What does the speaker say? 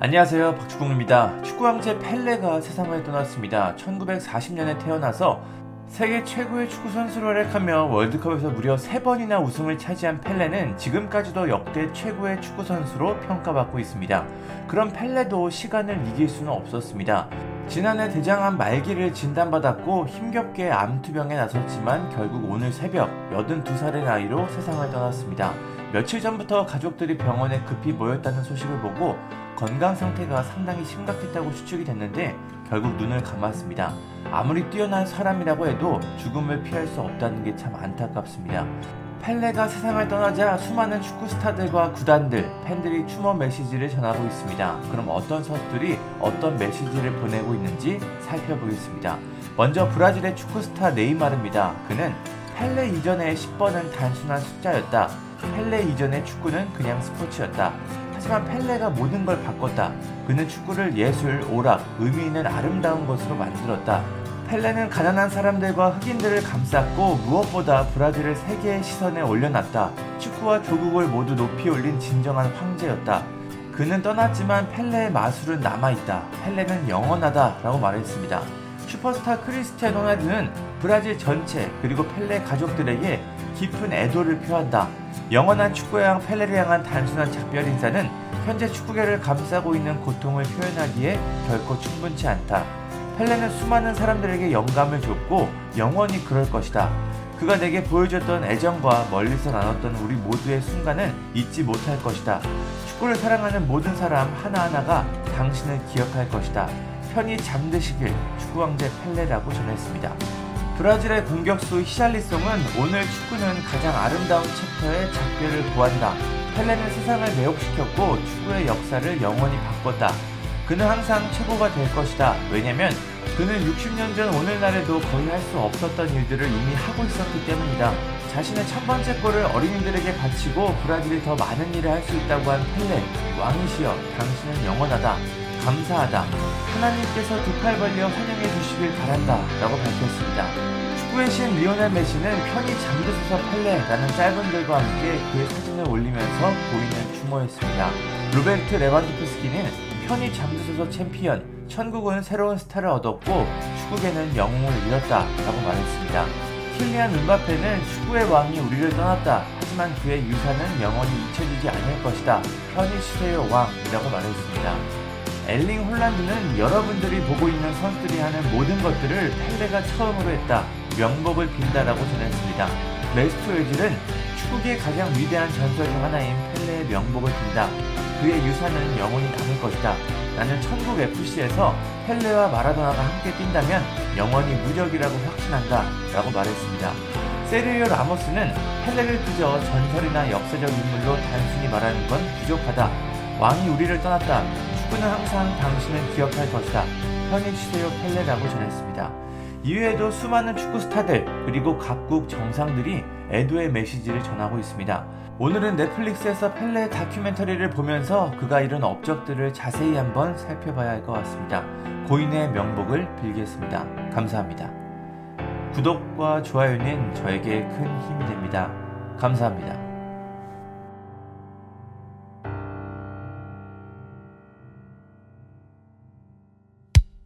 안녕하세요. 박주공입니다. 축구 황제 펠레가 세상을 떠났습니다. 1940년에 태어나서 세계 최고의 축구 선수로 활약하며 월드컵에서 무려 3번이나 우승을 차지한 펠레는 지금까지도 역대 최고의 축구 선수로 평가받고 있습니다. 그런 펠레도 시간을 이길 수는 없었습니다. 지난해 대장암 말기를 진단받았고 힘겹게 암투병에 나섰지만 결국 오늘 새벽 82살의 나이로 세상을 떠났습니다. 며칠 전부터 가족들이 병원에 급히 모였다는 소식을 보고 건강 상태가 상당히 심각했다고 추측이 됐는데 결국 눈을 감았습니다. 아무리 뛰어난 사람이라고 해도 죽음을 피할 수 없다는 게 참 안타깝습니다. 펠레가 세상을 떠나자 수많은 축구 스타들과 구단들, 팬들이 추모 메시지를 전하고 있습니다. 그럼 어떤 선수들이 어떤 메시지를 보내고 있는지 살펴보겠습니다. 먼저 브라질의 축구 스타 네이마르입니다. 그는 펠레 이전의 10번은 단순한 숫자였다. 펠레 이전의 축구는 그냥 스포츠였다. 하지만 펠레가 모든 걸 바꿨다. 그는 축구를 예술, 오락, 의미 있는 아름다운 것으로 만들었다. 펠레는 가난한 사람들과 흑인들을 감쌌고 무엇보다 브라질을 세계의 시선에 올려놨다. 축구와 조국을 모두 높이 올린 진정한 황제였다. 그는 떠났지만 펠레의 마술은 남아있다. 펠레는 영원하다. 라고 말했습니다. 슈퍼스타 크리스티아노 호날두는 브라질 전체 그리고 펠레 가족들에게 깊은 애도를 표한다. 영원한 축구양 펠레를 향한 단순한 작별 인사는 현재 축구계를 감싸고 있는 고통을 표현하기에 결코 충분치 않다. 펠레는 수많은 사람들에게 영감을 줬고 영원히 그럴 것이다. 그가 내게 보여줬던 애정과 멀리서 나눴던 우리 모두의 순간은 잊지 못할 것이다. 축구를 사랑하는 모든 사람 하나하나가 당신을 기억할 것이다. 편히 잠드시길 축구왕제 펠레라고 전했습니다. 브라질의 공격수 히샬리송은 오늘 축구는 가장 아름다운 챕터의 작별을 구한다. 펠레는 세상을 매혹시켰고 축구의 역사를 영원히 바꿨다. 그는 항상 최고가 될 것이다. 왜냐면 그는 60년 전 오늘날에도 거의 할 수 없었던 일들을 이미 하고 있었기 때문이다. 자신의 첫 번째 골을 어린이들에게 바치고 브라질이 더 많은 일을 할 수 있다고 한 펠레, 왕이시여, 당신은 영원하다. 감사하다. 하나님께서 두 팔 벌려 환영해 주시길 바란다. 라고 밝혔습니다. 축구의 신 리오넬 메시는 편히 잠드소서 펠레라는 짧은 글과 함께 그의 사진을 올리면서 고인을 추모했습니다. 로베르트 레반도프스키는 편히 잠드소서 챔피언, 천국은 새로운 스타를 얻었고 축구계는 영웅을 잃었다 라고 말했습니다. 킬리안 음바페는 축구의 왕이 우리를 떠났다. 하지만 그의 유산은 영원히 잊혀지지 않을 것이다. 편히 쉬세요 왕이라고 말했습니다. 엘링 홀란드는 여러분들이 보고 있는 선수들이 하는 모든 것들을 펠레가 처음으로 했다. 명복을 빈다라고 전했습니다. 메수트 외질은 축구계의 가장 위대한 전설 중 하나인 펠레의 명복을 빈다. 그의 유산은 영원히 남을 것이다. 나는 천국 FC에서 펠레와 마라도나가 함께 뛴다면 영원히 무적이라고 확신한다. 라고 말했습니다. 세르히오 라모스는 펠레를 그저 전설이나 역사적 인물로 단순히 말하는 건 부족하다. 왕이 우리를 떠났다. 축구는 항상 당신을 기억할 것이다. 편히 쉬세요 펠레라고 전했습니다. 이외에도 수많은 축구 스타들 그리고 각국 정상들이 애도의 메시지를 전하고 있습니다. 오늘은 넷플릭스에서 펠레 다큐멘터리를 보면서 그가 이룬 업적들을 자세히 한번 살펴봐야 할 것 같습니다. 고인의 명복을 빌겠습니다. 감사합니다. 구독과 좋아요는 저에게 큰 힘이 됩니다. 감사합니다.